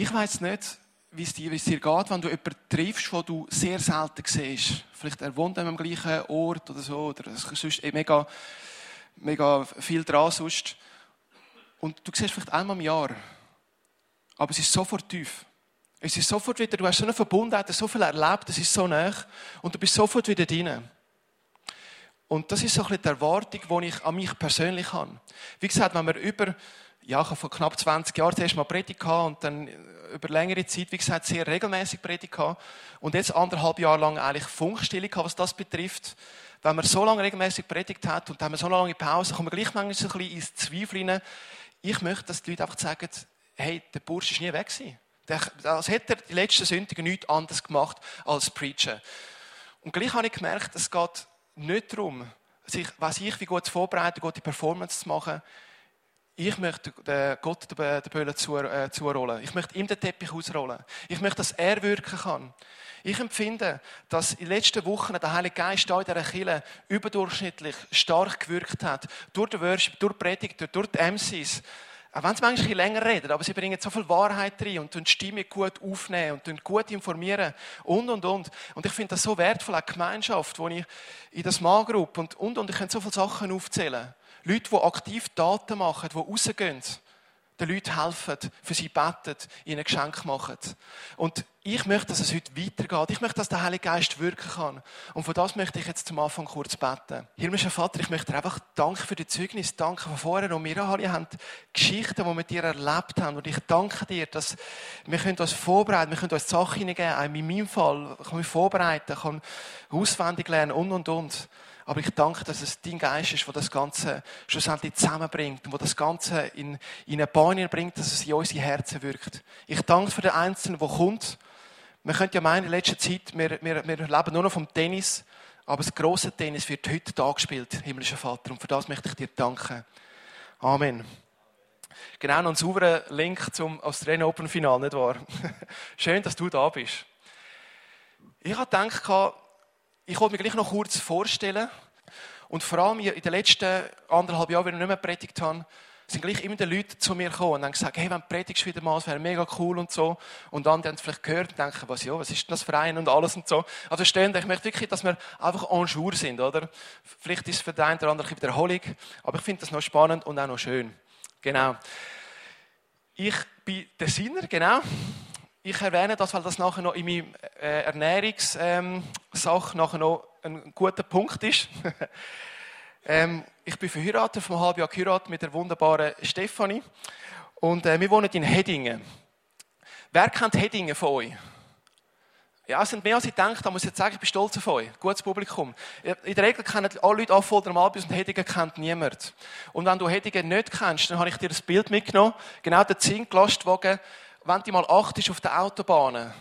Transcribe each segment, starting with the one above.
Ich weiß nicht, wie es dir, dir geht, wenn du jemanden triffst, den du sehr selten siehst. Vielleicht er wohnt am gleichen Ort oder so, oder es ist sonst mega, mega viel dran sonst. Und du siehst vielleicht einmal im Jahr. Aber es ist sofort tief. Es ist sofort wieder, du hast so eine Verbundenheit, so viel erlebt, es ist so nah. Und du bist sofort wieder drin. Und das ist so ein bisschen die Erwartung, die ich an mich persönlich habe. Wie gesagt, wenn wir über, ja, ich habe vor knapp 20 Jahren zuerst mal Predigt gehabt und dann über längere Zeit, wie gesagt, sehr regelmäßig Predigt gehabt. Und jetzt anderthalb Jahre lang eigentlich Funkstille was das betrifft. Wenn man so lange regelmäßig predigt hat und dann haben wir so lange Pause, kommen wir gleich manchmal so ein bisschen ins Zweifel hinein. Ich möchte, dass die Leute einfach sagen, hey, der Bursch ist nie weg gewesen. Als hätte er die letzten Sündigen nichts anderes gemacht als Preacher. Und gleich habe ich gemerkt, es geht nicht darum, sich, was ich wie gut zu vorbereiten, gute Performance zu machen. Ich möchte Gott den Böllen äh, zurollen. Ich möchte ihm den Teppich ausrollen. Ich möchte, dass er wirken kann. Ich empfinde, dass in den letzten Wochen der Heilige Geist da in dieser Kirche überdurchschnittlich stark gewirkt hat. Durch die Worship, durch die Predigt, durch die MCs. Auch wenn sie manchmal länger reden, aber sie bringen so viel Wahrheit rein und die Stimme gut aufnehmen und gut informieren und, und, und. Und ich finde das so wertvoll, auch Gemeinschaft, wo ich in das Manngruppe und, und, und ich könnte so viele Sachen aufzählen. Leute, die aktiv Daten machen, die rausgehen den Leuten helfen, für sie beten, ihnen Geschenke machen. Und ich möchte, dass es heute weitergeht. Ich möchte, dass der Heilige Geist wirken kann. Und von das möchte ich jetzt zum Anfang kurz beten. Himmlischer Vater, ich möchte dir einfach danken für die Zeugnis, danke von vorher. Und wir alle haben Geschichten, die wir dir erlebt haben. Und ich danke dir, dass wir uns vorbereiten, wir können uns Sachen hineingeben. Auch in meinem Fall kann ich vorbereiten, kann auswendig lernen und, und, und. Aber ich danke, dass es dein Geist ist, der das Ganze schlussendlich zusammenbringt und das Ganze in, in eine Bahn bringt, dass es in unsere Herzen wirkt. Ich danke für den Einzelnen, der kommt. Man könnte ja meinen, in letzter Zeit, wir, wir, wir leben nur noch vom Tennis, aber das große Tennis wird heute da gespielt, himmlischer Vater. Und für das möchte ich dir danken. Amen. Genau, noch ein sauberer Link zum Australian Open Final, nicht wahr? Schön, dass du da bist. Ich habe gedacht, ich wollte mir gleich noch kurz vorstellen. Und vor allem in den letzten anderthalb Jahren, wenn ich nicht mehr predigt habe, sind gleich immer die Leute zu mir gekommen und haben gesagt, hey, wenn du predigst wieder mal, das wäre mega cool und so. Und dann haben vielleicht gehört und denken, was, ja, was ist denn das für ein und alles und so. Also verstehen, ich möchte wirklich, dass wir einfach en jour sind, oder? Vielleicht ist es für den einen oder anderen Wiederholung, aber ich finde das noch spannend und auch noch schön. Genau. Ich bin der Sinner, genau. Ich erwähne das, weil das nachher noch in meiner äh, Ernährungssache ähm, nachher noch ein guter Punkt ist. ähm, ich bin verheiratet, einem halben Jahr geheiratet mit der wunderbaren Stefanie. Und äh, wir wohnen in Heddingen. Wer kennt Heddingen von euch? Ja, es sind mehr als ich denke, da muss ich jetzt sagen, ich bin stolz auf euch. Gutes Publikum. In der Regel kennen alle Leute Affolter am Albis und Heddingen kennt niemand. Und wenn du Heddingen nicht kennst, dann habe ich dir das Bild mitgenommen. Genau der Zinklastwagen wenn du mal achtest auf den Autobahnen,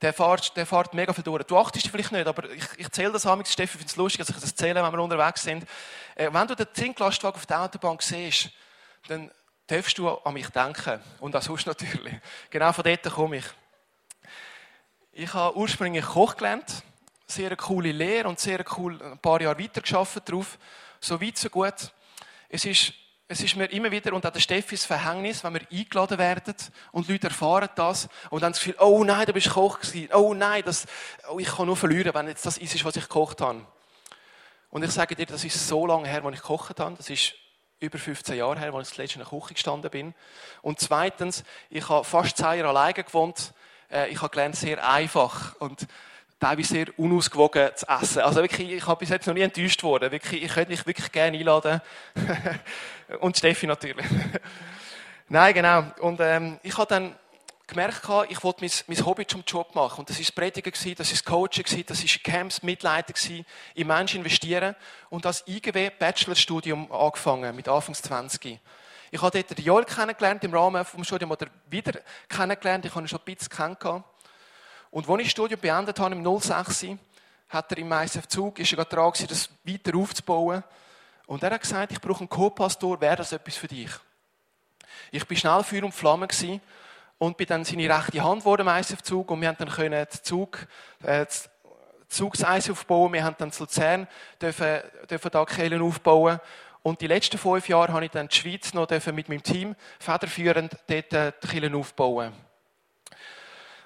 der fährt, der fährt mega viel durch. Du achtest vielleicht nicht, aber ich, ich zähle das amigs. Steffi findet es lustig, dass ich das zähle, wenn wir unterwegs sind. Äh, wenn du den Zinklastwagen auf der Autobahn siehst, dann darfst du an mich denken. Und auch sonst natürlich. Genau von dort komme ich. Ich habe ursprünglich Koch gelernt. Sehr coole Lehre und sehr cool ein paar Jahre weitergearbeitet drauf. So weit, so gut. Es ist es ist mir immer wieder, und auch der Steffis Verhängnis, wenn wir eingeladen werden und Leute erfahren das und dann das Gefühl, oh nein, du bist Koch gewesen. Oh nein, das, oh, ich kann nur verlieren, wenn jetzt das ist, was ich gekocht habe. Und ich sage dir, das ist so lange her, als ich gekocht habe. Das ist über 15 Jahre her, als ich das letzte in der Küche gestanden bin. Und zweitens, ich habe fast zwei Jahre alleine gewohnt. Äh, ich habe gelernt, sehr einfach. Und teilweise sehr unausgewogen zu essen. Also wirklich, ich habe bis jetzt noch nie enttäuscht worden. Wirklich, ich könnte mich wirklich gerne einladen. Und Steffi natürlich. Nein, genau. Und ähm, ich habe dann gemerkt, ich wollte mein, mein Hobby zum Job machen. Und das war das Predigen, das war das Coaching, das war Camps, Mitleiden, in Menschen investieren. Und als IGW Bachelorstudium angefangen, mit Anfangs 20. Ich habe dort Joel kennengelernt im Rahmen des Studiums oder wieder kennengelernt. Ich habe ihn schon ein bisschen kennengelernt. Und als ich das Studium beendet habe, im 06, hat er im ISF Zug, ist er dran gewesen, das weiter aufzubauen. Und er hat gesagt, ich brauche einen Co-Pastor, wäre das etwas für dich? Ich bin schnell Feuer und Flamme und bin dann seine rechte Hand geworden im ISF Zug und wir haben dann den Zug, äh, Zugseis aufbauen. Wir haben dann zu Luzern dürfen, dürfen da Kehlen aufbauen. Und die letzten fünf Jahre habe ich dann die Schweiz noch mit meinem Team federführend dort äh, die Kirchen aufbauen.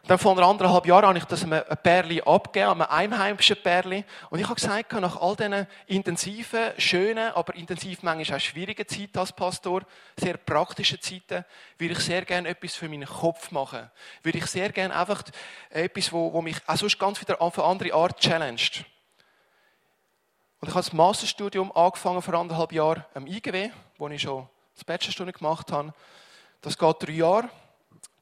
Dann vor anderthalb Jahren habe ich das einem Pärli abgegeben, einem einheimischen Pärli. Und ich habe gesagt, nach all diesen intensiven, schönen, aber intensiv manchmal auch schwierigen Zeiten als Pastor, sehr praktischen Zeiten, würde ich sehr gerne etwas für meinen Kopf machen. Würde ich sehr gerne einfach etwas, wo, wo mich auch sonst ganz wieder auf eine andere Art challenged. Und ich habe das Masterstudium angefangen vor anderthalb Jahren am IGW, wo ich schon das Bachelorstunde gemacht habe. Das geht drei Jahre.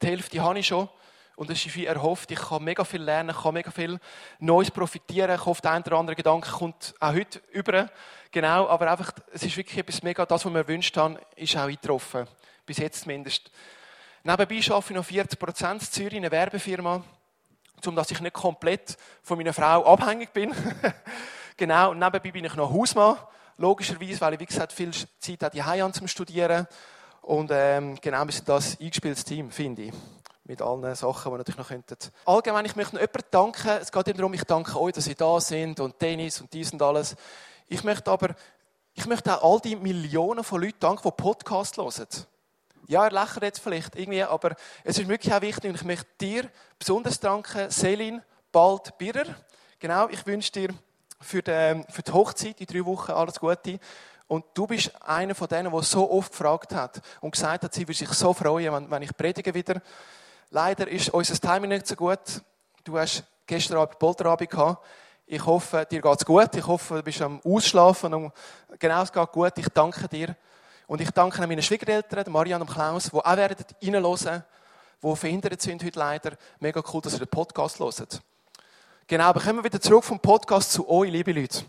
Die Hälfte habe ich schon. Und es ist wie erhofft, ich kann mega viel lernen, kann mega viel Neues profitieren. Ich hoffe, der eine oder andere Gedanke kommt auch heute über. Genau, aber einfach, es ist wirklich etwas mega, das, was wir erwünscht haben, ist auch eingetroffen. Bis jetzt zumindest. Nebenbei arbeite ich noch 40 Prozent in Zürich in einer Werbefirma, um dass ich nicht komplett von meiner Frau abhängig bin. genau, und nebenbei bin ich noch Hausmann, logischerweise, weil ich, wie gesagt, viel Zeit auch die zum Studieren. Und ähm, genau, wir sind das eingespieltes Team, finde ich mit allen Sachen, die natürlich noch könnten. Allgemein, ich möchte noch jemanden danken. Es geht eben darum, ich danke euch, dass ihr da sind und Tennis und dies und alles. Ich möchte aber, ich möchte auch all die Millionen von Leuten danken, die Podcasts hören. Ja, er lächelt jetzt vielleicht irgendwie, aber es ist wirklich auch wichtig und ich möchte dir besonders danken, Selin Bald Birrer. Genau, ich wünsche dir für die, für die Hochzeit, die drei Wochen, alles Gute. Und du bist einer von denen, der so oft gefragt hat und gesagt hat, sie würde sich so freuen, wenn ich predige wieder. Leider ist unser Timing nicht so gut. Du hast gestern Abend Polterabend gehabt. Ich hoffe, dir geht es gut. Ich hoffe, du bist am Ausschlafen. Und genau, es geht gut. Ich danke dir. Und ich danke meinen Schwiegereltern, Marianne und Klaus, die auch werden reinhören, die verhindert sind heute leider. Mega cool, dass ihr den Podcast hört. Genau, aber kommen wir wieder zurück vom Podcast zu euch, liebe Leute.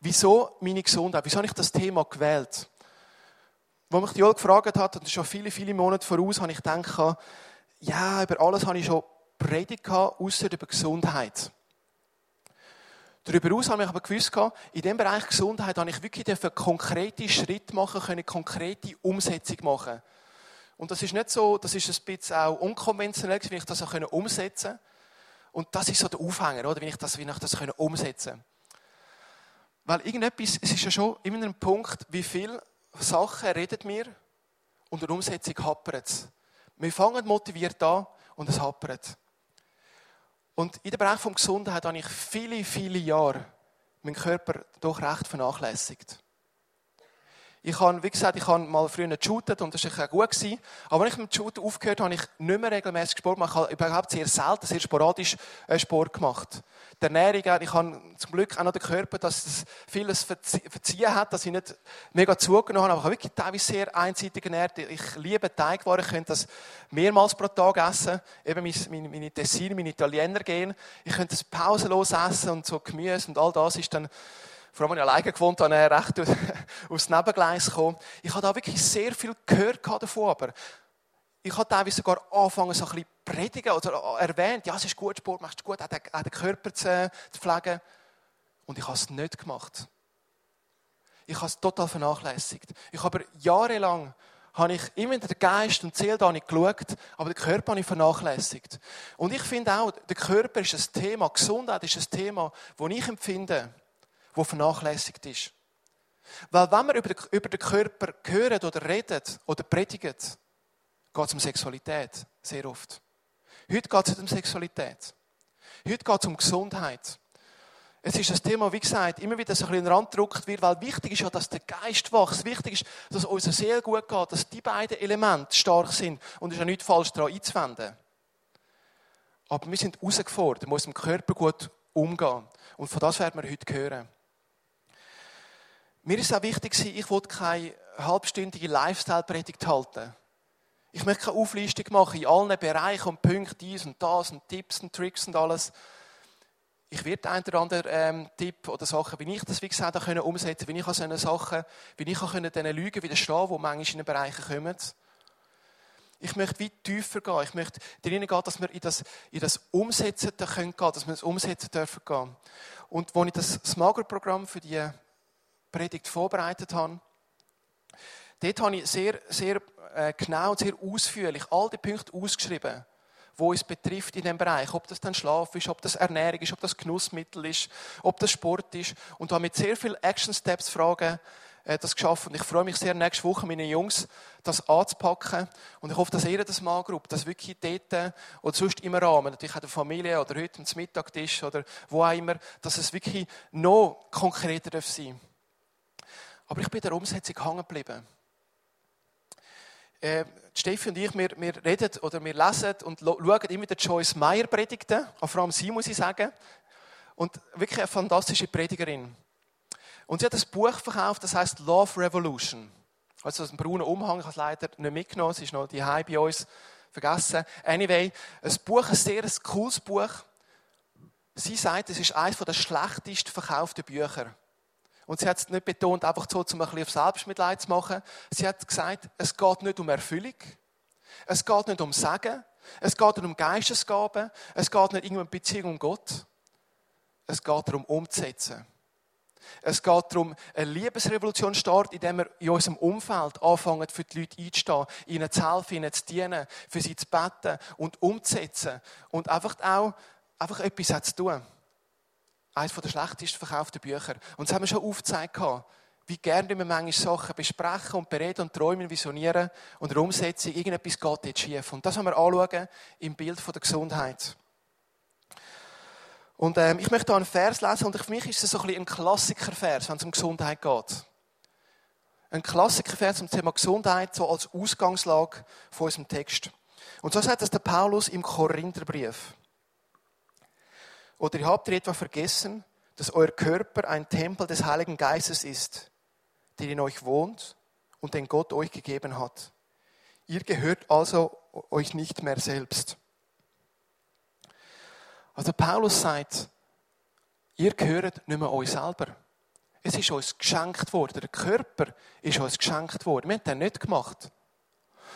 Wieso meine Gesundheit? Wieso habe ich das Thema gewählt? Wo mich die Joel gefragt hat, und schon viele, viele Monate voraus, habe ich gedacht, ja, über alles habe ich schon predigt, außer über Gesundheit. Darüber hinaus habe ich aber gewusst, in diesem Bereich Gesundheit habe ich wirklich konkrete Schritte machen können, konkrete Umsetzung machen. Und das ist nicht so, das ist ein bisschen auch unkonventionell, wie ich das auch umsetzen konnte. Und das ist so der Aufhänger, oder? Wie ich das, wie ich das umsetzen konnte. Weil irgendetwas, es ist ja schon immer ein Punkt, wie viele Sachen redet mir und der Umsetzung hapert es. Wir fangen motiviert an und es hapert. Und in dem Bereich von Gesundheit habe ich viele, viele Jahre meinen Körper doch recht vernachlässigt. Ich habe, wie gesagt, ich habe mal früher geshootet und das war gut. Gewesen. Aber wenn ich mit dem Shooten aufgehört habe, habe ich nicht mehr regelmäßig Sport gemacht. Ich habe überhaupt sehr selten, sehr sporadisch äh, Sport gemacht. Die Ernährung, ich habe zum Glück auch noch den Körper, dass es vieles verziehen hat, dass ich nicht mega zugenommen habe. Aber ich habe wirklich teilweise sehr einseitig ernährt. Ich liebe Teigwaren, ich könnte das mehrmals pro Tag essen. Eben meine, meine Tessiner, meine Italiener gehen. Ich könnte das pausenlos essen und so Gemüse und all das ist dann vor allem, als ich alleine gewohnt habe, recht aufs Nebengleis gekommen. Ich habe da wirklich sehr viel gehört davon, aber ich habe teilweise sogar angefangen, so ein bisschen predigen oder erwähnt, ja, es ist gut, Sport machst du gut, auch den, Körper zu, pflegen. Und ich habe es nicht gemacht. Ich habe es total vernachlässigt. Ich habe jahrelang habe ich immer den Geist und die Seele nicht geschaut, aber den Körper habe ich vernachlässigt. Und ich finde auch, der Körper ist ein Thema, Gesundheit ist ein Thema, das ich empfinde, wo vernachlässigt ist. Weil wenn wir über den, Körper hören oder reden oder predigen, geht es um Sexualität, sehr oft. Heute geht es um Sexualität. Heute geht es um Gesundheit. Es ist ein Thema, wie gesagt, immer wieder so ein bisschen Rand gedrückt wird, weil wichtig ist ja, dass der Geist wächst. Wichtig ist, dass unser Seele gut geht, dass die beiden Elemente stark sind. Und es ist ja nichts falsch daran einzuwenden. Aber wir sind herausgefordert, wir müssen mit dem Körper gut umgehen. Und von das werden wir heute hören. Mir ist auch wichtig, ich wollte keine halbstündige Lifestyle-Predigt halten. Ich möchte keine Auflistung machen in allen Bereichen und Punkten, dies und das und Tipps und Tricks und alles. Ich werde ein oder andere ähm, Tipp oder Sachen, wie ich das, wie gesagt, auch umsetzen kann, wie ich an solchen Sachen, wie ich auch diesen Lügen widerstehen die manchmal in den Bereichen kommen. Ich möchte weit tiefer gehen. Ich möchte darin gehen, dass wir in das, in das Umsetzen können dass wir das umsetzen dürfen gehen. Und als ich das Smager-Programm für die Predigt vorbereitet habe, dort habe ich sehr, sehr äh, genau und sehr ausführlich all die Punkte ausgeschrieben, wo es betrifft in dem Bereich. Ob das dann Schlaf ist, ob das Ernährung ist, ob das Genussmittel ist, ob das Sport ist. Und habe mit sehr vielen Action Steps Fragen äh, das geschafft. Und ich freue mich sehr, nächste Woche meine Jungs das anzupacken. Und ich hoffe, dass ihr das mal Group, das wirklich dort äh, oder sonst im Rahmen, natürlich auch der Familie oder heute am Mittagtisch oder wo auch immer, dass es wirklich noch konkreter darf sein Aber ich bin der Umsetzung hängen geblieben. Äh, Steffi und ich, wir, wir reden oder wir lesen und schauen immer den Joyce Meyer Predigten, vor allem sie, muss ich sagen. Und wirklich eine fantastische Predigerin. Und sie hat ein Buch verkauft, das heißt Love Revolution. Also ein brauner Umhang, ich habe es leider nicht mitgenommen, es ist noch die bei uns vergessen. Anyway, ein Buch, ein sehr cooles Buch. Sie sagt, es ist eines der schlechtesten verkauften Bücher. Und sie hat es nicht betont, einfach so, um ein bisschen auf Selbstmitleid zu machen. Sie hat gesagt, es geht nicht um Erfüllung. Es geht nicht um Sagen. Es geht nicht um Geistesgaben. Es geht nicht um Beziehung um Gott. Es geht darum, umzusetzen. Es geht darum, eine Liebesrevolution startet, indem wir in unserem Umfeld anfangen, für die Leute einzustehen, ihnen zu helfen, ihnen zu dienen, für sie zu beten und umzusetzen. Und einfach auch einfach etwas zu tun. Eines der schlechtesten verkauften Bücher. Und das haben wir schon aufgezeigt, wie gerne wir manchmal Sachen besprechen und bereden und träumen, visionieren und in der Umsetzung irgendetwas geht jetzt schief. Und das haben wir anschauen im Bild der Gesundheit. Und ähm, ich möchte hier einen Vers lesen und für mich ist es so ein, ein Klassikervers, wenn es um Gesundheit geht. Ein Klassikervers zum Thema Gesundheit, so als Ausgangslage von unserem Text. Und so sagt es der Paulus im Korintherbrief. Oder habt ihr etwa vergessen, dass euer Körper ein Tempel des Heiligen Geistes ist, der in euch wohnt und den Gott euch gegeben hat. Ihr gehört also euch nicht mehr selbst. Also Paulus sagt, ihr gehört nicht mehr euch selber. Es ist uns geschenkt worden. Der Körper ist uns geschenkt worden. Wir haben den nicht gemacht.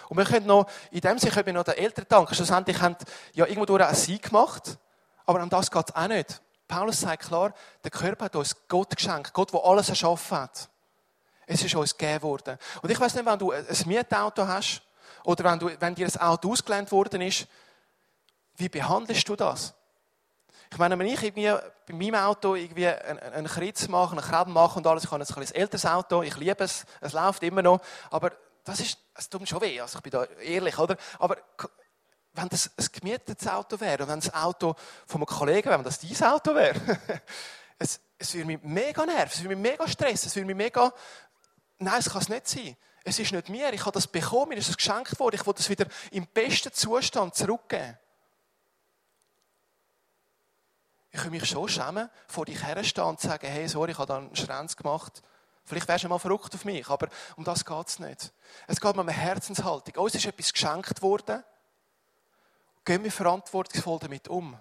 Und wir können noch, in dem Sinne können wir noch den Eltern danken. Schlussendlich haben ja irgendwo auch sie gemacht. Aber an das geht es auch nicht. Paulus sagt klar, der Körper hat uns Gott geschenkt. Gott, der alles erschaffen hat. Es ist uns gegeben worden. Und ich weiß nicht, wenn du ein Mietauto hast oder wenn, du, wenn dir ein Auto ausgelernt worden ist, wie behandelst du das? Ich meine, wenn ich irgendwie bei meinem Auto irgendwie einen, einen Kritz mache, einen Krabben mache und alles, ich habe ein älteres Auto, ich liebe es, es läuft immer noch, aber das ist, es tut mir schon weh, also ich bin da ehrlich, oder? Aber wenn das ein gemietetes Auto wäre und wenn das Auto von einem Kollegen wäre, wenn das dein Auto wäre, es, es würde mich mega nerven, es würde mich mega stressen, es würde mich mega, nein, es kann es nicht sein. Es ist nicht mir, ich habe das bekommen, mir ist es geschenkt worden, ich will das wieder im besten Zustand zurückgeben. Ich würde mich schon schämen, vor dich herstehen und sagen, hey, sorry, ich habe da einen Schrenz gemacht. Vielleicht wärst du mal verrückt auf mich, aber um das geht es nicht. Es geht um eine Herzenshaltung. Uns ist etwas geschenkt worden. Gehen wir verantwortungsvoll damit um?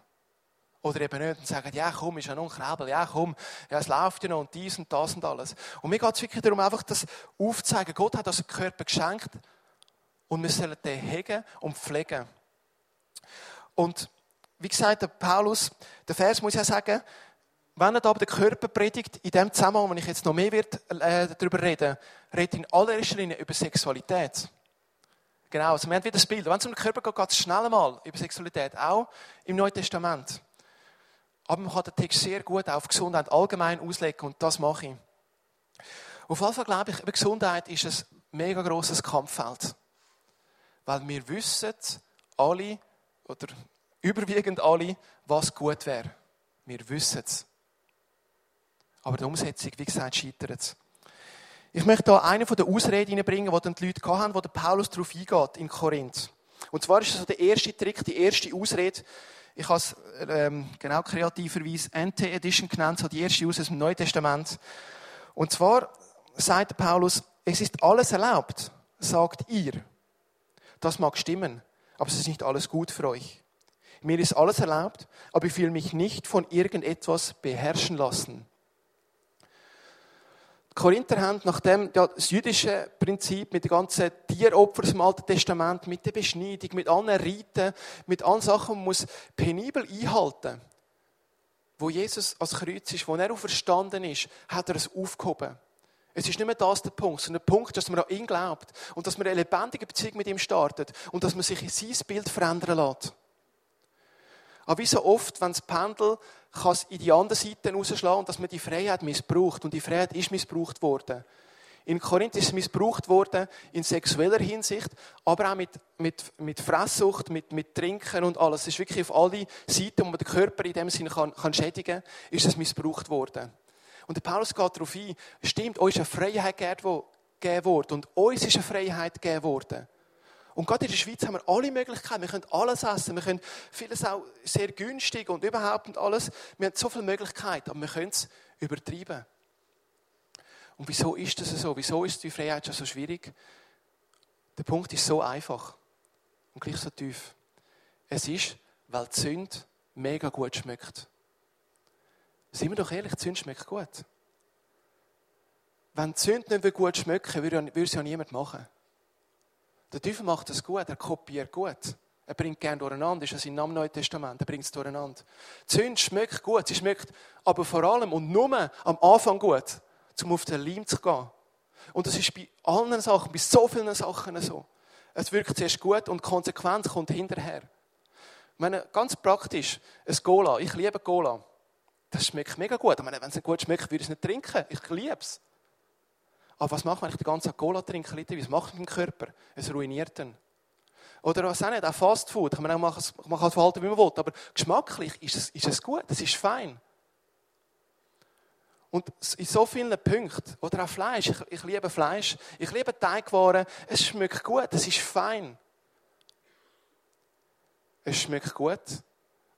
Oder eben nicht und sagen, ja komm, ist ja ein Krebel, ja komm, ja, es läuft ja noch und dies und das und alles. Und mir geht es wirklich darum, einfach das aufzuzeigen. Gott hat uns den Körper geschenkt und wir sollen den hegen und pflegen. Und wie gesagt, der Paulus, der Vers muss ja sagen, wenn er aber den Körper predigt, in dem Zusammenhang, wenn ich jetzt noch mehr äh, darüber rede, redet in allererster Linie über Sexualität. Genau, also wir haben wieder das Bild. Wenn es um den Körper geht, geht es schnell mal über Sexualität, auch im Neuen Testament. Aber man kann den Text sehr gut auf Gesundheit allgemein auslegen und das mache ich. Auf jeden Fall glaube ich, über Gesundheit ist ein mega grosses Kampffeld. Weil wir wissen alle, oder überwiegend alle, was gut wäre. Wir wissen es. Aber die Umsetzung, wie gesagt, scheitert es. Ich möchte hier eine den Ausreden hineinbringen, die die Leute hatten, wo der Paulus darauf eingeht in Korinth. Und zwar ist das der erste Trick, die erste Ausrede. Ich habe es ähm, genau kreativerweise NT-Edition genannt, so die erste aus dem Neuen Testament. Und zwar sagt Paulus, es ist alles erlaubt, sagt ihr. Das mag stimmen, aber es ist nicht alles gut für euch. Mir ist alles erlaubt, aber ich will mich nicht von irgendetwas beherrschen lassen. Korinther haben nach dem ja, das jüdische Prinzip mit den ganzen Tieropfern im Alten Testament, mit der Beschneidung, mit allen Riten, mit allen Sachen, man muss penibel einhalten Wo Jesus als Kreuz ist, wo er auferstanden ist, hat er es aufgehoben. Es ist nicht mehr das der Punkt, sondern der Punkt, dass man an ihn glaubt und dass man eine lebendige Beziehung mit ihm startet und dass man sich in sein Bild verändern lässt. Aber wie so oft, wenn das Pendel kann in die andere Seite rausschlagen dass man die Freiheit missbraucht. Und die Freiheit ist missbraucht worden. In Korinth ist es missbraucht worden in sexueller Hinsicht, aber auch mit, mit, mit Fresssucht, mit, mit Trinken und alles. Es ist wirklich auf alle Seiten, wo man den Körper in dem Sinne kann, kann schädigen kann, ist es missbraucht worden. Und der Paulus geht darauf ein, stimmt, euch ist eine Freiheit gegeben worden und uns ist eine Freiheit gegeben worden. Und gerade in der Schweiz haben wir alle Möglichkeiten. Wir können alles essen. Wir können vieles auch sehr günstig und überhaupt und alles. Wir haben so viele Möglichkeiten, aber wir können es übertreiben. Und wieso ist das so? Wieso ist die Freiheit schon so schwierig? Der Punkt ist so einfach und gleich so tief. Es ist, weil die Sünde mega gut schmeckt. Seien wir doch ehrlich, die Sünde schmeckt gut. Wenn die Sünde nicht gut schmecken würde, würde es ja niemand machen. Der Teufel macht das gut, er kopiert gut. Er bringt gern durcheinander, das ist sein Name Neuen Testament, er bringt es durcheinander. Die Sünde schmeckt gut, sie schmeckt aber vor allem und nur am Anfang gut, um auf den Leim zu gehen. Und das ist bei allen Sachen, bei so vielen Sachen so. Es wirkt zuerst gut und die Konsequenz kommt hinterher. Ich meine, ganz praktisch, ein Cola. Ich liebe Cola. Das schmeckt mega gut. Ich meine, wenn es gut schmeckt, würde ich es nicht trinken. Ich liebe es. Aber was macht man, wenn ich die ganze Cola trinke? Was macht mit dem Körper? Es ruiniert ihn. Oder was auch nicht, auch Fast Food. Ich, meine, ich mache, ich mache halt Verhalten, wie man will. Aber geschmacklich ist es, ist es gut, es ist fein. Und in so vielen Punkten, oder auch Fleisch, ich, ich liebe Fleisch, ich liebe Teigwaren, es schmeckt gut, es ist fein. Es schmeckt gut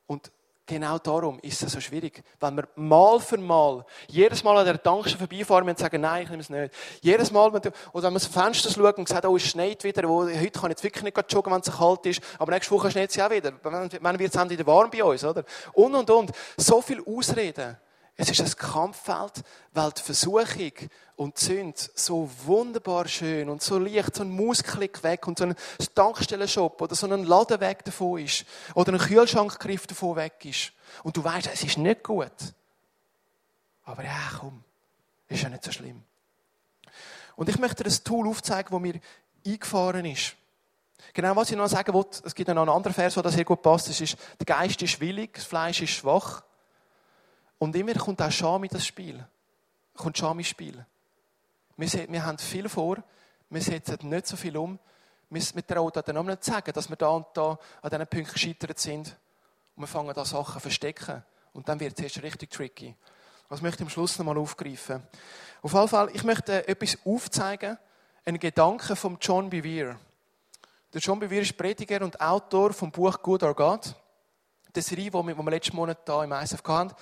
und Genau darum ist es so schwierig. Wenn wir mal für mal, jedes Mal an der Tankstelle vorbeifahren und sagen, nein, ich nehme es nicht. Jedes Mal, oder wenn aus dem Fenster schaut und sagt, oh, es schneit wieder, wo, heute kann ich wirklich nicht joggen, wenn es kalt ist, aber nächste Woche schneit es ja auch wieder. Wenn wird es wieder warm bei uns, oder? Und, und, und. So viel Ausreden. Es ist ein Kampffeld, weil die Versuchung und die Sünde so wunderbar schön und so leicht, so ein Mausklick weg und so ein Tankstellenshop oder so ein Laden weg davon ist oder ein Kühlschrankgriff davon weg ist. Und du weißt, es ist nicht gut. Aber ja, komm, ist ja nicht so schlimm. Und ich möchte dir ein Tool aufzeigen, das mir eingefahren ist. Genau, was ich noch sagen wollte, es gibt noch einen anderen Vers, das sehr gut passt, das ist, der Geist ist willig, das Fleisch ist schwach. Und immer kommt auch Scham in das Spiel. Kommt Scham ins Spiel. Wir, wir haben viel vor, wir setzen nicht so viel um. Wir, wir trauen dann auch nicht zu sagen, dass wir da und da an diesen Punkten gescheitert sind. Und wir fangen da Sachen zu verstecken. Und dann wird es erst richtig tricky. Was möchte ich am Schluss nochmal aufgreifen? Auf jeden Fall, ich möchte etwas aufzeigen, einen Gedanken von John Bevere. Der John Bevere ist Prediger und Autor vom Buch Good or God. Die Serie, die wir letzten Monat hier im ISF hatten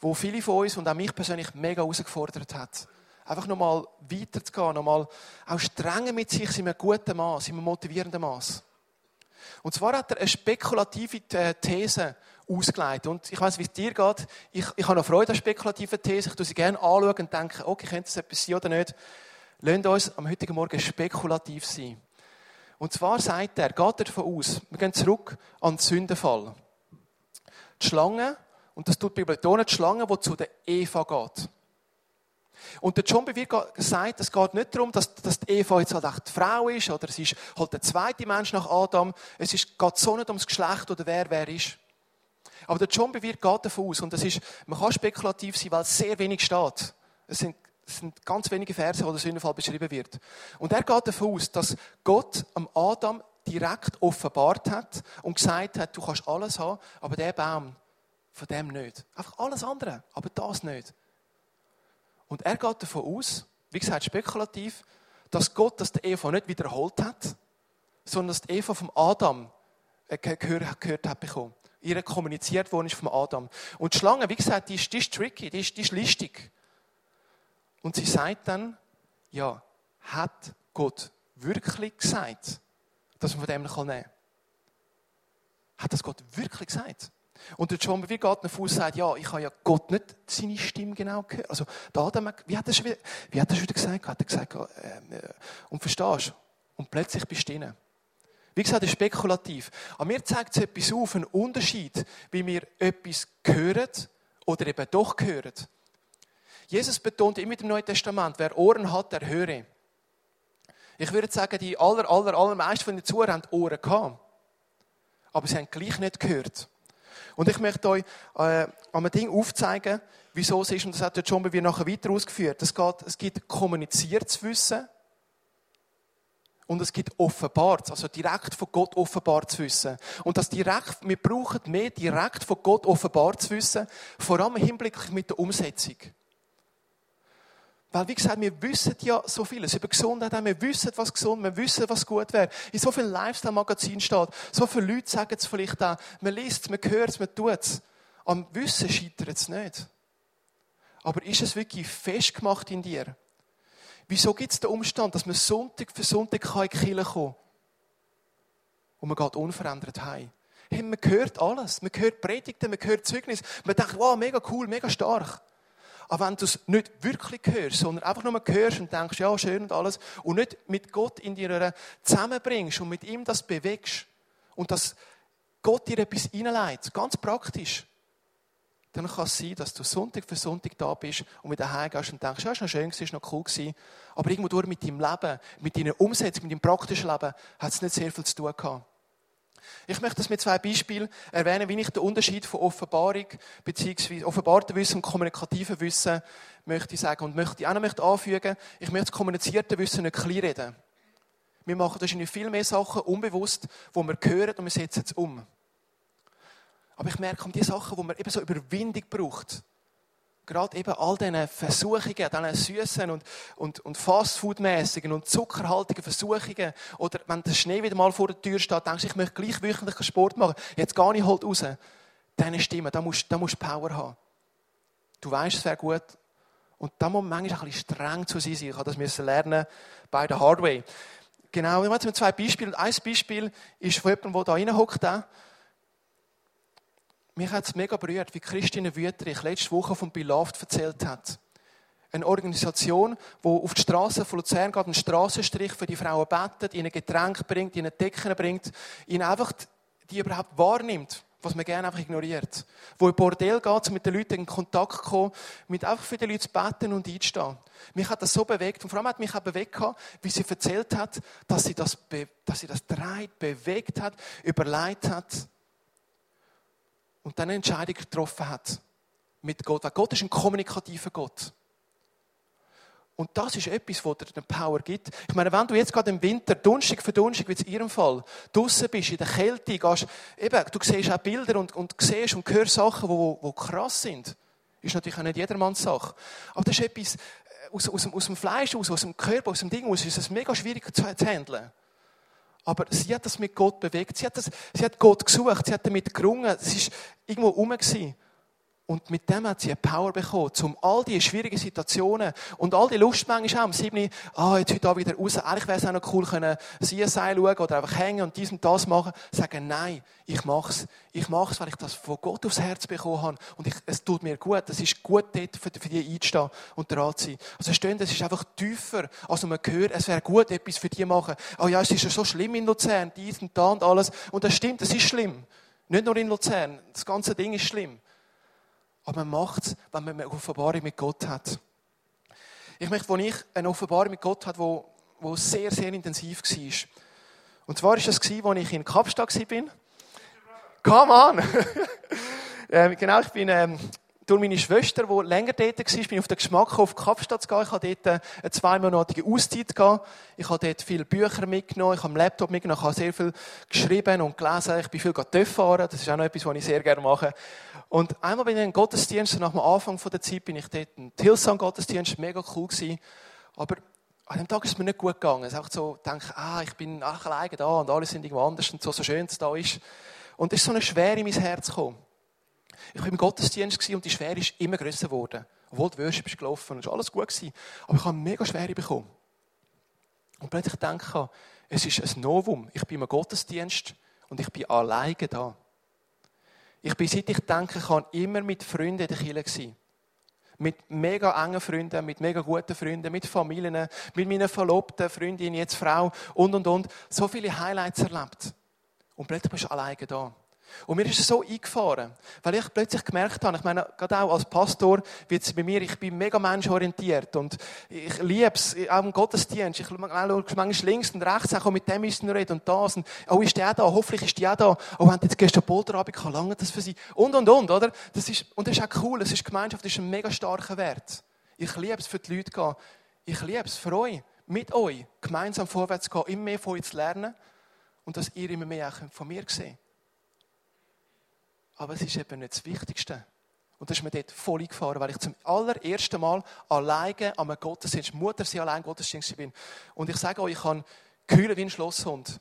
wo viele von uns und auch mich persönlich mega herausgefordert hat. Einfach nochmal weiterzugehen, nochmal auch strenger mit sich in einem guten Maß, in einem motivierenden Maß. Und zwar hat er eine spekulative äh, These ausgelegt. Und ich weiß, wie es dir geht. Ich, ich habe noch Freude an spekulativen Thesen. Ich tue sie gerne anschauen und denke, okay, könnte das etwas sein oder nicht? Lasst uns am heutigen Morgen spekulativ sein. Und zwar sagt er, geht er davon aus, wir gehen zurück an den Sündenfall. Die Schlange und das tut die Bibel betonen, die Schlange, die zu der Eva geht. Und der John Bevere sagt, es geht nicht darum, dass, dass die Eva jetzt halt echt die Frau ist oder sie ist halt der zweite Mensch nach Adam. Es ist, geht so nicht ums Geschlecht oder wer wer ist. Aber der John Bevere geht davon aus, und das ist, man kann spekulativ sein, weil es sehr wenig steht. Es sind, es sind ganz wenige Verse, wo der Sündenfall beschrieben wird. Und er geht davon aus, dass Gott am Adam direkt offenbart hat und gesagt hat, du kannst alles haben, aber der Baum, von dem nicht. Einfach alles andere, aber das nicht. Und er geht davon aus, wie gesagt, spekulativ, dass Gott das der Eva nicht wiederholt hat, sondern dass die Eva vom Adam gehört, gehört hat bekommen. Ihr kommuniziert worden ist vom Adam. Und die Schlange, wie gesagt, die ist, die ist tricky, die ist, die ist listig. Und sie sagt dann, ja, hat Gott wirklich gesagt, dass man von dem nehmen kann? Hat das Gott wirklich gesagt? Und der John Bevere geht nach Fuß sagt, ja, ich habe ja Gott nicht seine Stimme genau gehört. Also, da Adam, wie hat er schon wieder, wie hat er schon wieder gesagt? Hat er gesagt, äh, äh, und verstehst du? Und plötzlich bist du drin. Wie gesagt, das ist spekulativ. Aber mir zeigt es etwas auf, einen Unterschied, wie wir etwas hören oder eben doch hören. Jesus betont immer im Neuen Testament, wer Ohren hat, der höre. Ich würde sagen, die aller, aller, allermeisten von den Zuhörern haben Ohren gehabt. Aber sie haben gleich nicht gehört. Und ich möchte euch äh, an einem Ding aufzeigen, wieso es ist, und das hat der John wie nachher weiter ausgeführt. Es, geht, es gibt kommuniziertes Wissen und es gibt offenbares, also direkt von Gott offenbares Wissen. Und das direkt, wir brauchen mehr direkt von Gott offenbares Wissen, vor allem im Hinblick mit der Umsetzung. Weil, wie gesagt, wir wissen ja so vieles über Gesundheit, wir wissen, was gesund, wir wissen, was gut wäre. In so vielen Lifestyle-Magazinen steht, so viele Leute sagen es vielleicht auch, man liest man hört es, man tut es. Am Wissen scheitert es nicht. Aber ist es wirklich festgemacht in dir? Wieso gibt es den Umstand, dass man Sonntag für Sonntag in die Kirche kommen kann? Und man geht unverändert heim. Hey, man hört alles. Man hört Predigten, man hört Zeugnis. Man denkt, wow, mega cool, mega stark. Aber wenn du es nicht wirklich hörst, sondern einfach nur hörst und denkst, ja, schön und alles, und nicht mit Gott in dir zusammenbringst und mit ihm das bewegst und dass Gott dir etwas hineinleitet, ganz praktisch, dann kann es sein, dass du Sonntag für Sonntag da bist und wieder heimgehst und denkst, ja, ist noch schön, ist noch cool gewesen. Aber irgendwo durch mit deinem Leben, mit deiner Umsetzung, mit deinem praktischen Leben, hat es nicht sehr viel zu tun gehabt. Ich möchte das mit zwei Beispielen erwähnen, wie ich den Unterschied von Offenbarung bzw. offenbartem Wissen und kommunikativem Wissen möchte sagen. Und möchte auch noch anfügen, ich möchte das kommunizierte Wissen nicht klein reden. Wir machen wahrscheinlich viel mehr Sachen unbewusst, wo wir hören und wir setzen es um. Aber ich merke, um die Sachen, wo man eben so Überwindung braucht, gerade eben all diese Versuchungen, diese süßen und, und, und Fastfood-mäßigen und zuckerhaltigen Versuchungen, oder wenn der Schnee wieder mal vor der Tür steht, denkst du, ich möchte gleich wöchentlich Sport machen, jetzt gar nicht halt raus. Deine Stimme, da musst, da musst du Power haben. Du weißt, es wäre gut. Und da muss man manchmal ein bisschen streng zu sein. Ich habe das lernen bei der Hardway. Genau, ich mache jetzt zwei Beispiele. Ein Beispiel ist von jemandem, der da reinhockt. Mich hat es mega berührt, wie Christine Wüterich letzte Woche von Beloved erzählt hat. Eine Organisation, die auf die Straße von Luzern geht, einen Strassenstrich für die Frauen betet, ihnen Getränke bringt, ihnen Decken bringt, ihnen einfach die überhaupt wahrnimmt, was man gerne einfach ignoriert. Wo in Bordell geht, um mit den Leuten in Kontakt zu kommen, mit einfach für die Leute zu beten und einzustehen. Mich hat das so bewegt und vor allem hat mich auch bewegt, wie sie erzählt hat, dass sie das, dass sie das dreht, bewegt hat, überlegt hat und dann eine Entscheidung getroffen hat mit Gott. Weil Gott ist ein kommunikativer Gott. Und das ist etwas, was dir den Power gibt. Ich meine, wenn du jetzt gerade im Winter, Dunstig für Dunstig, wie in ihrem Fall, draußen bist, in der Kälte, gehst, eben, du siehst auch Bilder und, und siehst und hörst Sachen, die, die krass sind. Ist natürlich auch nicht jedermanns Sache. Aber das ist etwas, äh, aus, aus, aus dem Fleisch aus, aus dem Körper, aus dem Ding aus, ist es mega schwierig zu handeln. Aber sie hat das mit Gott bewegt. Sie hat, das, sie hat Gott gesucht. Sie hat damit gerungen. Es war irgendwo rum. Und mit dem hat sie eine Power bekommen, um all diese schwierigen Situationen und all die Lust auch am 7. Ah, jetzt heute wieder raus. Eigentlich wäre es auch noch cool, können CSI schauen oder einfach hängen und dies und das machen. Sagen, nein, ich mach's. Ich mach's, weil ich das von Gott aufs Herz bekommen habe. Und ich, es tut mir gut. Es ist gut dort, für, für die einzustehen und dran zu sein. Also verstehen, es ist einfach tiefer, als man hört, es wäre gut, etwas für die machen. Oh ja, es ist ja so schlimm in Luzern, dies und da und alles. Und das stimmt, es ist schlimm. Nicht nur in Luzern. Das ganze Ding ist schlimm. Aber man macht es, wenn man eine Offenbarung mit Gott hat. Ich möchte, als ich eine Offenbarung mit Gott hatte, wo, sehr, sehr intensiv war. Und zwar war es als ich in Kapstadt war. Come on! ähm, genau, ich bin ähm, durch meine Schwester, die länger dort war, bin auf den Geschmack auf Kapstadt zu gehen. Ich habe dort eine zweimonatige Auszeit gehabt. Ich habe dort viele Bücher mitgenommen, ich habe einen Laptop mitgenommen, ich habe sehr viel geschrieben und gelesen. Ich bin viel TÜV fahren, das ist auch noch etwas, was ich sehr gerne mache. Und einmal bin ich in den Gottesdienst, nach dem Anfang der Zeit bin ich dort in Hillsong-Gottesdienst, mega cool gewesen. Aber an dem Tag ist es mir nicht gut gegangen. Es ist einfach so, denke, ah, ich bin ach, alleine da und alle sind irgendwo anders und so, so schön es da ist. Und es ist so eine Schwere in mein Herz gekommen. Ich war im Gottesdienst und die Schwere ist immer grösser geworden. Obwohl die Worship ist gelaufen und es war alles gut gewesen. Aber ich habe eine mega Schwere bekommen. Und plötzlich denke ich, es ist ein Novum. Ich bin im Gottesdienst und ich bin alleine da. Ich bin, seit ich denke kann, immer mit Freunden in der Kirche gewesen. Mit mega engen Freunden, mit mega guten Freunden, mit Familien, mit meiner Verlobten, Freundin, jetzt Frau und und und. So viele Highlights erlebt. Und plötzlich bist du alleine da. Und mir ist es so eingefahren, weil ich plötzlich gemerkt habe, ich meine, gerade auch als Pastor wird es bei mir, ich bin mega menschorientiert und ich liebe es, auch im Gottesdienst, ich schaue manchmal links und rechts, auch mit dem wir reden und das und, oh, ist der da, hoffentlich ist der da, oh, wenn jetzt gestern Polterabend kann, lange das für sie? Und, und, und, oder? Das ist, und das ist auch cool, es ist Gemeinschaft, das ist ein mega starker Wert. Ich liebe es für die Leute gehen, ich liebe es für euch, mit euch, gemeinsam vorwärts zu gehen, immer mehr von euch zu lernen und dass ihr immer mehr auch von mir sehen aber es ist eben nicht das Wichtigste. Und das ist mir dort voll gefahren, weil ich zum allerersten Mal alleine an einem Gottesdienst, Mutter sie allein Gottesdienst bin. Und ich sage euch, ich kann kühlen wie ein Schlosshund.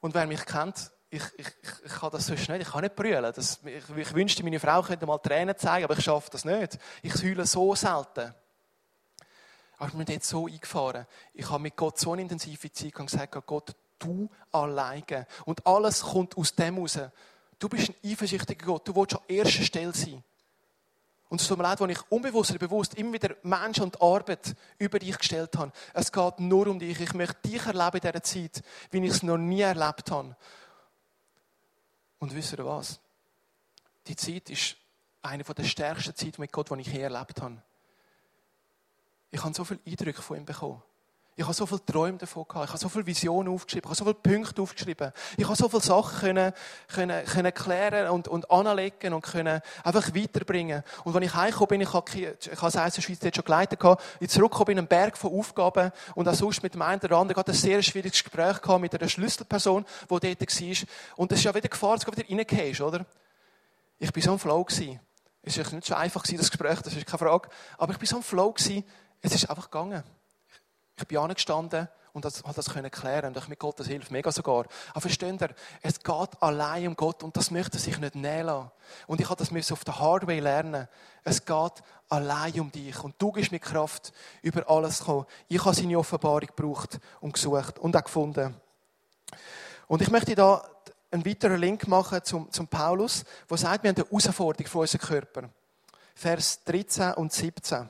Und wer mich kennt, ich, ich, ich, kann das so schnell, ich kann nicht brüllen. Das, ich, ich wünschte, meine Frau könnte mal Tränen zeigen, aber ich schaffe das nicht. Ich heule so selten. Aber ich bin dort so eingefahren. Ich habe mit Gott so eine intensive Zeit und gesagt, Gott, du alleine. Und alles kommt aus dem raus. Du bist ein eifersüchtiger Gott. Du willst an erster Stelle sein. Und es tut mir leid, wenn ich unbewusst oder bewusst immer wieder Menschen und Arbeit über dich gestellt habe. Es geht nur um dich. Ich möchte dich erleben in dieser Zeit, wie ich es noch nie erlebt habe. Und wisst ihr was? Die Zeit ist eine der stärksten Zeiten mit Gott, die ich je erlebt habe. Ich habe so viele Eindrücke von ihm bekommen. Ich habe so viele Träume davon gehabt. Ich habe so viele Visionen aufgeschrieben. Ich habe so viele Punkte aufgeschrieben. Ich habe so viele Sachen können, können, können klären und, und anlegen und können einfach weiterbringen. Und wenn ich heimgekommen bin, ich habe, ich habe in der Schweiz dort schon geleitet gehabt, ich zurückgekommen bin, einen Berg von Aufgaben und auch sonst mit dem einen oder anderen gerade ein sehr schwieriges Gespräch gehabt mit einer Schlüsselperson, die dort war. Und es ist ja wieder Gefahr, dass du wieder reingehst, oder? Ich bin so im Flow gewesen. Es war nicht so einfach das Gespräch, das ist keine Frage. Aber ich bin so im Flow gewesen. Es ist einfach gegangen. Ich bin angestanden und das, hat das können klären. Und mit Gottes Hilfe mega sogar. Aber versteht ihr, es geht allein um Gott und das möchte sich nicht nähen lassen. Und ich habe das müssen auf der Hardway lernen. Es geht allein um dich. Und du gibst mir Kraft, über alles zu kommen. Ich habe seine Offenbarung gebraucht und gesucht und auch gefunden. Und ich möchte da einen weiteren Link machen zum, zum Paulus, der sagt, wir haben eine Herausforderung für unseren Körper. Vers 13 und 17.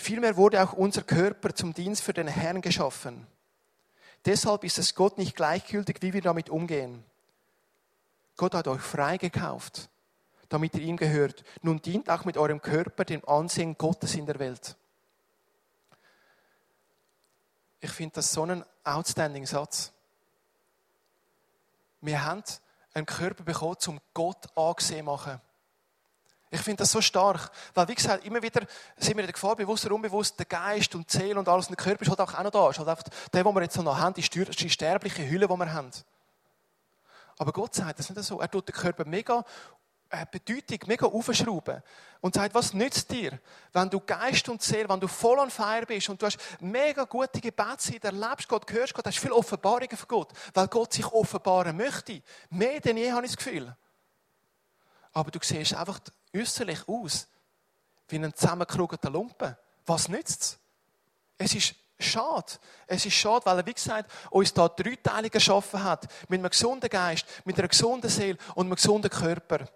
Vielmehr wurde auch unser Körper zum Dienst für den Herrn geschaffen. Deshalb ist es Gott nicht gleichgültig, wie wir damit umgehen. Gott hat euch freigekauft, damit ihr ihm gehört. Nun dient auch mit eurem Körper dem Ansehen Gottes in der Welt. Ich finde das so ein outstanding Satz. Wir haben einen Körper bekommen, um Gott angesehen zu machen. Ich finde das so stark, weil wie gesagt, immer wieder sind wir in der Gefahr, bewusst oder unbewusst, der Geist und die Seele und alles und der Körper ist halt auch noch da. Ist halt einfach der, den wir jetzt noch haben, die, die sterbliche Hülle, die wir haben. Aber Gott sagt das nicht so. Er tut den Körper mega äh, Bedeutung mega aufschrauben und sagt, was nützt dir, wenn du Geist und Seele, wenn du voll on fire bist und du hast mega gute Gebetszeit, erlebst Gott, hörst Gott, hast viele Offenbarungen von Gott, weil Gott sich offenbaren möchte. Mehr denn je, habe ich das Gefühl. Aber du siehst einfach äußerlich aus wie ein zusammengekrugelter Lumpen. Was nützt es? Es ist schade. Es ist schade, weil er, wie gesagt, uns da dreiteilig geschaffen hat. Mit einem gesunden Geist, mit einer gesunden Seele und einem gesunden Körper.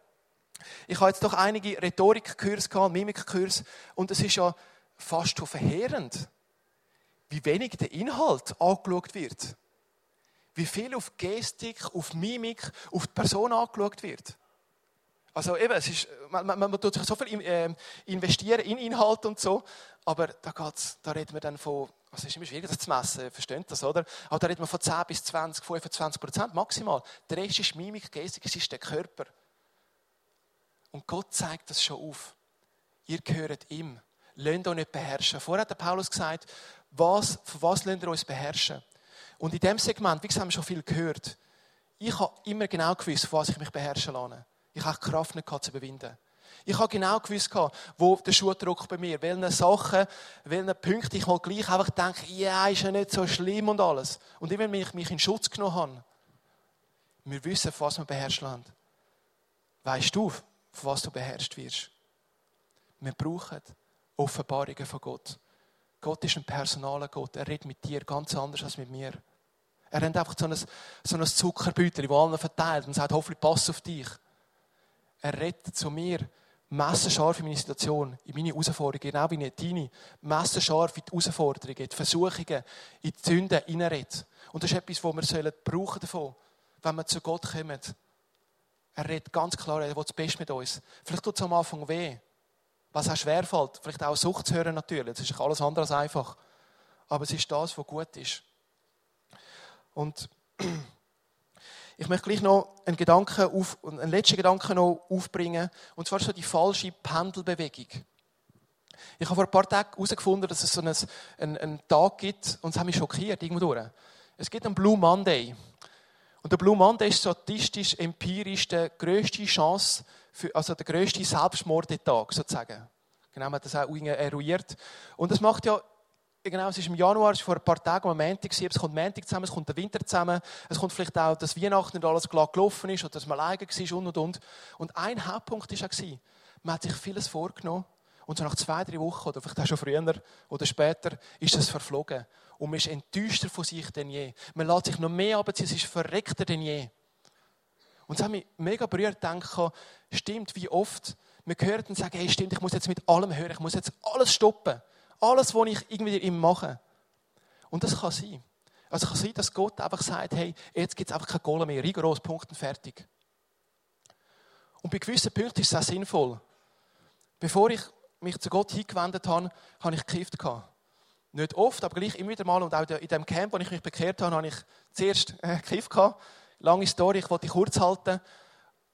Ich habe jetzt doch einige Rhetorikkurs gehabt, Mimikkurs, und es ist ja fast schon verheerend, wie wenig der Inhalt angeschaut wird. Wie viel auf Gestik, auf Mimik, auf die Person angeschaut wird. Also eben, es ist, man, man, man tut sich so viel äh, investieren in Inhalt und so, aber da, geht's, da reden wir dann von, also ist immer schwierig, das zu messen, versteht das, oder? Aber da reden wir von 10 bis 20, 25 Prozent maximal. Der Rest ist Mimik, Gestik, es ist der Körper. Und Gott zeigt das schon auf. Ihr gehört ihm. Lasst euch nicht beherrschen. Vorher hat der Paulus gesagt, was, von was lasst ihr uns beherrschen? Und in diesem Segment, wie gesagt, haben wir schon viel gehört. Ich habe immer genau gewusst, von was ich mich beherrschen lasse. Ich habe die Kraft nicht zu überwinden. Ich habe genau gewusst, wo der Schuh drückt bei mir. Welche Sachen, welche Punkte ich mal gleich einfach denke, ja, ist ja nicht so schlimm und alles. Und immer, wenn ich mich in Schutz genommen habe, wir wissen, von was wir beherrscht haben. Weißt du, von was du beherrscht wirst? Wir brauchen Offenbarungen von Gott. Gott ist ein personaler Gott. Er redet mit dir ganz anders als mit mir. Er hat einfach so ein, so ein Zuckerbeutel, das allen verteilt und sagt, hoffentlich pass auf dich. Er redet zu mir messerscharf in meine Situation, in meine Herausforderungen, genau wie nicht deine. Messerscharf in die Herausforderungen, in die Versuchungen, in die Sünden hineinredet. Und das ist etwas, was wir sollen brauchen davon. wenn wir zu Gott kommen. Er redet ganz klar, er will das Beste mit uns. Vielleicht tut es am Anfang weh, was auch schwerfällt. Vielleicht auch Sucht zu hören natürlich. Das ist alles andere als einfach. Aber es ist das, was gut ist. Und ich möchte gleich noch einen, Gedanken auf, einen letzten Gedanken noch aufbringen. Und zwar so die falsche Pendelbewegung. Ich habe vor ein paar Tagen herausgefunden, dass es so einen, einen, Tag gibt, und es hat mich schockiert, irgendwo durch. Es gibt einen Blue Monday. Und der Blue Monday ist statistisch, empirisch die grösste Chance, für, also der grösste Selbstmordetag, sozusagen. Genau, man hat das auch eruiert. Und das macht ja, genau, es ist im Januar, es ist vor ein paar Tagen am Montag, es kommt Montag zusammen, es kommt der Winter zusammen, es kommt vielleicht auch, dass Weihnachten nicht alles klar gelaufen ist oder dass man alleine war und und und. Und ein Hauptpunkt war auch, man hat sich vieles vorgenommen und so nach zwei, drei Wochen oder vielleicht auch schon früher oder später ist es verflogen. Und man ist enttäuschter von sich denn je. Man lässt sich noch mehr abziehen, es ist verreckter denn je. Und es hat mich mega berührt, denke stimmt, wie oft wir hören und sagen, hey, stimmt, ich muss jetzt mit allem hören, ich muss jetzt alles stoppen. Alles, was ich irgendwie immer mache. Und das kann sein. Also kann sein, dass Gott einfach sagt, hey, jetzt gibt es einfach keine Goal mehr, rigoros, Punkt fertig. Und bei gewissen Punkten ist es auch sinnvoll. Bevor ich mich zu Gott hingewendet habe, habe ich gekifft. Nicht oft, aber gleich immer wieder mal. Und auch in dem Camp, wo ich mich bekehrt habe, habe ich zuerst äh, gekifft. Lange Story, ich wollte die kurz halten.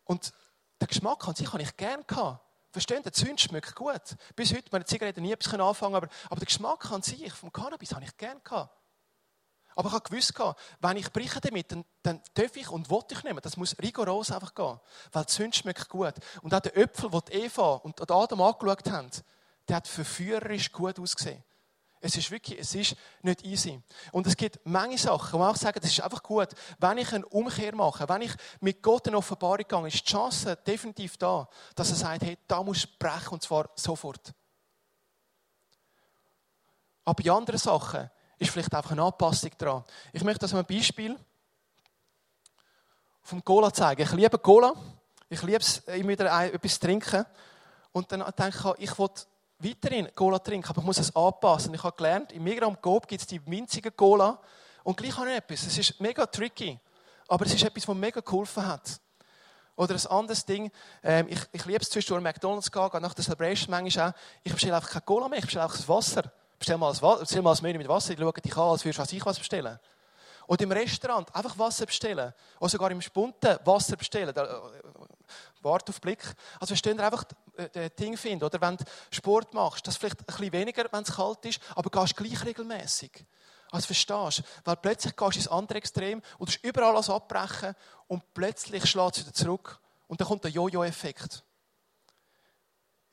Und den Geschmack an sich habe ich gerne. Verstehen, der Zünd schmeckt gut. Bis heute, meine Zigaretten nie etwas anfangen aber, aber den Geschmack an sich vom Cannabis habe ich gerne gehabt. Aber ich habe gewusst, wenn ich breche damit, dann, dann darf ich und will ich nehmen. Das muss rigoros einfach gehen. Weil die Sünde schmeckt gut. Und auch der Äpfel, den Eva und Adam angeschaut haben, der hat verführerisch gut ausgesehen. Es ist wirklich, es ist nicht easy. Und es gibt manche Sachen, wo man auch sagen, das ist einfach gut. Wenn ich eine Umkehr mache, wenn ich mit Gott in Offenbarung gehe, ist die Chance definitiv da, dass er sagt, hey, da musst du brechen und zwar sofort. Aber bei anderen Sachen ist vielleicht einfach eine Anpassung dran. Ich möchte das mal ein Beispiel vom Cola zeigen. Ich liebe Cola. Ich liebe es, immer wieder etwas zu trinken. Und dann denke ich, ich will weiterhin Cola trinken, aber ich muss es anpassen. Ich habe gelernt, im Migram Coop gibt es die winzigen Cola. Und gleich habe ich etwas. Es ist mega tricky. Aber es ist etwas, was mega geholfen hat. Oder ein anderes Ding, ähm, ich, ich liebe es zwischendurch McDonalds gehen, gehe nach der Celebration manchmal auch. Ich bestelle einfach keine Cola mehr, ich bestelle einfach das Wasser. Bestell mal ein, bestell Menü mit Wasser, ich schaue dich an, als würdest du ich was bestellen. Und im Restaurant einfach Wasser bestellen. Oder sogar im Spunten Wasser bestellen. Warte auf Blick. Also, wenn du einfach das äh, Ding finden, oder wenn du Sport machst, das vielleicht ein bisschen weniger, wenn es kalt ist, aber gehst gleich regelmäßig. Also verstehst du? Weil plötzlich gehst du ins andere Extrem und du überall alles abbrechen und plötzlich schlägt es wieder zurück. Und dann kommt der Jojo-Effekt.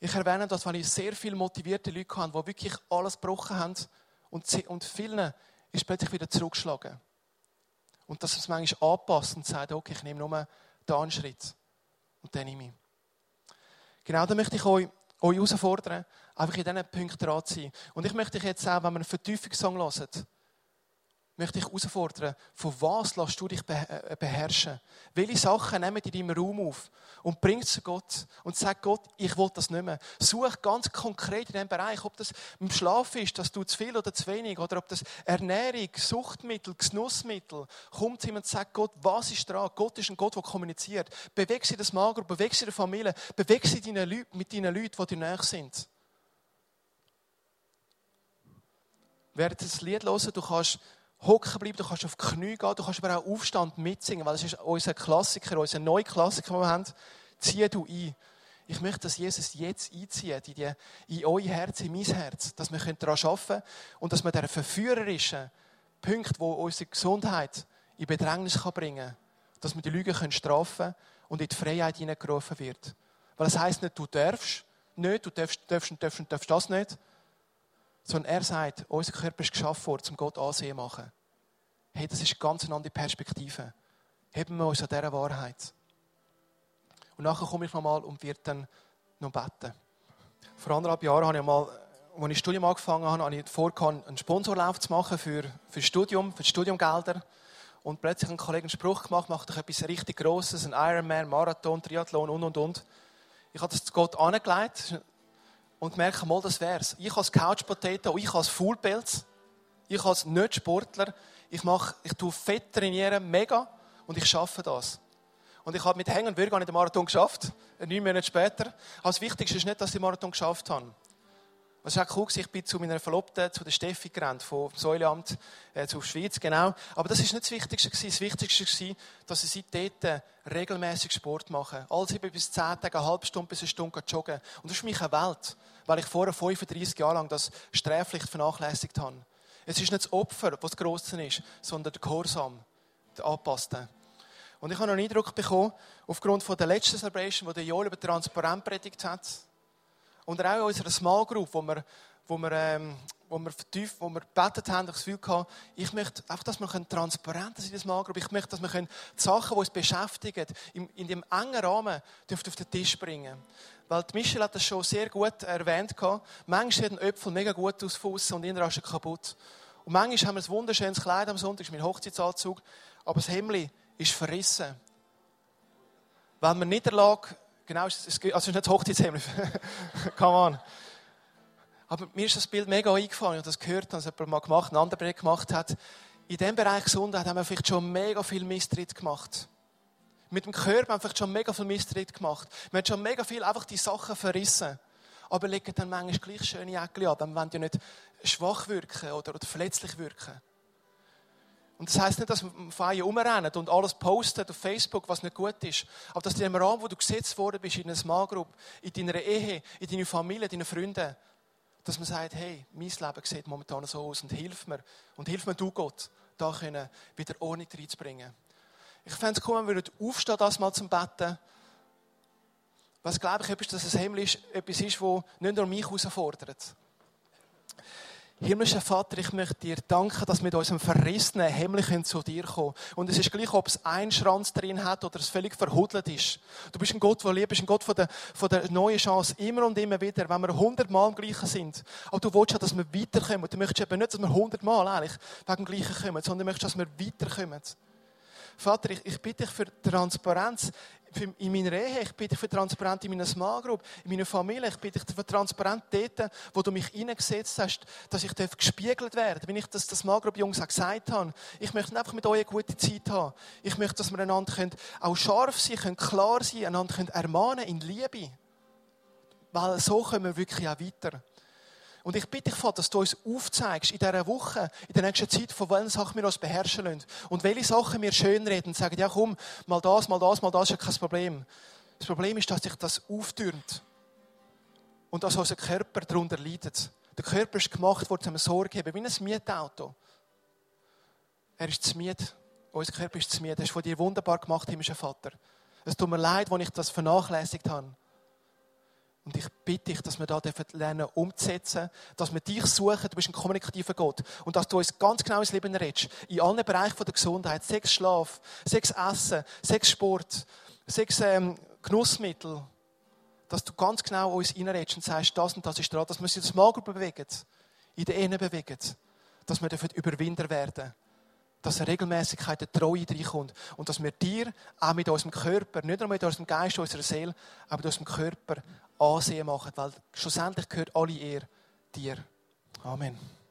Ich erwähne das, weil ich sehr viele motivierte Leute habe, die wirklich alles gebrochen haben und, und vielen ist plötzlich wieder zurückgeschlagen. Und dass es manchmal anpasst und sagt, okay, ich nehme nur da einen Schritt und dann nehme ich. Genau, da möchte ich euch, euch herausfordern, einfach in diesen Punkten dran zu sein. Und ich möchte dich jetzt auch, wenn wir einen Vertiefungssong hören, möchte ich herausfordern, von was lässt du dich äh, beherrschen? Welche Sachen nehmen in deinem Raum auf und bring zu Gott und sag Gott, ich will das nicht mehr. Such ganz konkret in diesem Bereich, ob das im Schlaf ist, dass du zu viel oder zu wenig, oder ob das Ernährung, Suchtmittel, Genussmittel, kommt zu ihm und sagt Gott, was ist dran? Gott ist ein Gott, der kommuniziert. Beweg sie das Mager, beweg sie der Familie, beweg sie mit deinen Leuten, die dir näher sind. Während das Lied hören, du kannst hocken bleiben, du kannst auf die Knie gehen, du kannst aber auch Aufstand mitsingen, weil das ist unser Klassiker, unser neuer Klassiker, den wir haben. Zieh du ein. Ich möchte, dass Jesus jetzt einzieht in, die, in euer Herz, in mein Herz, dass wir daran arbeiten können und dass wir diesen verführerischen Punkt, wo unsere Gesundheit in Bedrängnis bringen kann, dass wir die können strafen und in die Freiheit hineingerufen wird. Weil das heisst nicht, du darfst nicht, du darfst, darfst, darfst, darfst das nicht, sondern er sagt, unser Körper ist geschaffen worden, um Gott ansehen zu machen. Hey, das ist eine ganz andere Perspektive. Heben wir uns an dieser Wahrheit. Und nachher komme ich nochmal und werde dann noch beten. Vor anderthalb Jahren habe ich mal, als ich Studium angefangen habe, habe ich vorgehabt, einen Sponsorlauf zu machen für, für Studium, für die Studiumgelder. Und plötzlich ein Kollege einen Spruch gemacht, macht doch etwas richtig Grosses, ein Ironman, Marathon, Triathlon und, und, und. Ich habe das zu Gott angelegt und merke mal, das wär's. Ich als Couch Potato, ich als Fullpelz, ich als Nicht-Sportler, ich mache, ich tue Fett trainieren, mega. und ich schaffe das. Und ich habe mit Hängen und Würgen den Marathon geschafft, neun Monate später. Aber das Wichtigste ist nicht, dass ich den Marathon geschafft habe. Es war cool, ich bin zu meiner Verlobten, zu der Steffi gerannt, vom Säuleamt äh, zur Schweiz, genau. Aber das ist nicht das Wichtigste gewesen. Das Wichtigste war, dass ich seitdem regelmäßig Sport mache. Alle sieben bis zehn Tage, eine halbe Stunde bis eine Stunde joggen. Und das ist für mich eine Welt, weil ich vorher 35 Jahre lang das sträflich vernachlässigt habe. Es ist nicht das Opfer, was das Grosse ist, sondern der Gehorsam, der Anpasste. Und ich habe noch einen Eindruck bekommen, aufgrund von der letzten Celebration, wo der Joel über Transparent predigt hat, und auch in unserer Small Group, wo wir, wo wir, ähm, wo wir vertieft, wo wir gebetet haben, ich das Gefühl gehabt, ich möchte einfach, dass wir transparent sein in der Small Group. Ich möchte, dass wir die Sachen, die uns beschäftigen, in, in dem engen Rahmen auf den Tisch bringen. Weil Michelle hat das schon sehr gut erwähnt. Manchmal sieht ein Äpfel mega gut aus Fuß und inner ist er kaputt. Und manchmal haben wir ein wunderschönes Kleid am Sonntag, das ist mein Hochzeitsanzug, aber das Hemd ist verrissen. Wenn wir Niederlage Genau, also es ist nicht das Hochzeitshemd. Come on. Aber mir ist das Bild mega eingefallen. Ich habe das gehört, dass jemand mal gemacht, ein anderer gemacht hat. In diesem Bereich Gesundheit haben wir vielleicht schon mega viel Misstritt gemacht. Mit dem Körper haben wir vielleicht schon mega viel Misstritt gemacht. Wir haben schon mega viel einfach die Sachen verrissen. Aber legen dann manchmal gleich schöne Jäckchen an. Dann wollen ja nicht schwach wirken oder, oder verletzlich wirken. Und das heisst nicht, dass wir Feier umrennen und alles posten auf Facebook, was nicht gut ist. Aber dass in dem Rahmen, wo du gesetzt worden bist, in einer Small Group, in deiner Ehe, in deiner Familie, deinen Freunden, dass man sagt, hey, mein Leben sieht momentan so aus und hilf mir. Und hilf mir du Gott, da können wieder Ordnung reinzubringen. Ich fände es cool, wenn wir aufstehen, das mal zum Betten. Was glaube ich, dass es Himmel ist, etwas ist, das nicht nur mich herausfordert. Himmlischer Vater, ich möchte dir danken, dass wir mit unserem verrissenen Himmel zu dir kommen Und es ist gleich, ob es einen Schranz drin hat oder es völlig verhudelt ist. Du bist ein Gott, der liebt, bist ein Gott von der, von der neuen Chance, immer und immer wieder, wenn wir hundertmal im Gleichen sind. Aber du willst ja, dass wir weiterkommen. Du möchtest eben nicht, dass wir hundertmal eigentlich wegen dem Gleichen kommen, sondern du möchtest, dass wir weiterkommen. Vater, ich, ich bitte dich für Transparenz in meiner Ehe, ich bitte dich für Transparenz in meiner Small Group, in meiner Familie, ich bitte dich für Transparenz dort, wo du mich hineingesetzt hast, dass ich gespiegelt werde, wenn ich das, das Small Group Jungs auch gesagt habe. Ich möchte einfach mit euch eine gute Zeit haben. Ich möchte, dass wir einander können, auch scharf sein können, klar sein, einander können ermahnen in Liebe. Weil so kommen wir wirklich auch weiter. Und ich bitte dich, Vater, dass du uns aufzeigst in dieser Woche, in der nächsten Zeit, von welchen Sachen wir uns beherrschen lassen. Und welche Sachen wir schönreden und sagen, ja komm, mal das, mal das, mal das ist ja kein Problem. Das Problem ist, dass sich das auftürmt. Und dass unser Körper darunter leidet. Der Körper ist gemacht worden, um Sorge haben, wie ein Mietauto. Er ist zu Miet. Unser Körper ist zu Miet. Er ist von dir wunderbar gemacht, himmlischer Vater. Es tut mir leid, wenn ich das vernachlässigt habe. Und ich bitte dich, dass wir da lernen umzusetzen, dass wir dich suchen, du bist ein kommunikativer Gott. Und dass du uns ganz genau ins Leben redest. In allen Bereichen der Gesundheit. Sechs Schlaf, sechs Essen, sechs Sport, sechs ähm, Genussmittel. Dass du ganz genau uns reinredest und sagst, das und das ist dran. Dass wir uns in das Mager bewegen. In der Innen bewegen. Dass wir Überwinder werden dass eine Regelmäßigkeit, eine Treue reinkommt. Und dass wir dir auch mit unserem Körper, nicht nur mit unserem Geist, unserer Seele, aber mit unserem Körper Ansehen machen, weil schlussendlich gehört alle Ehre dir. Amen.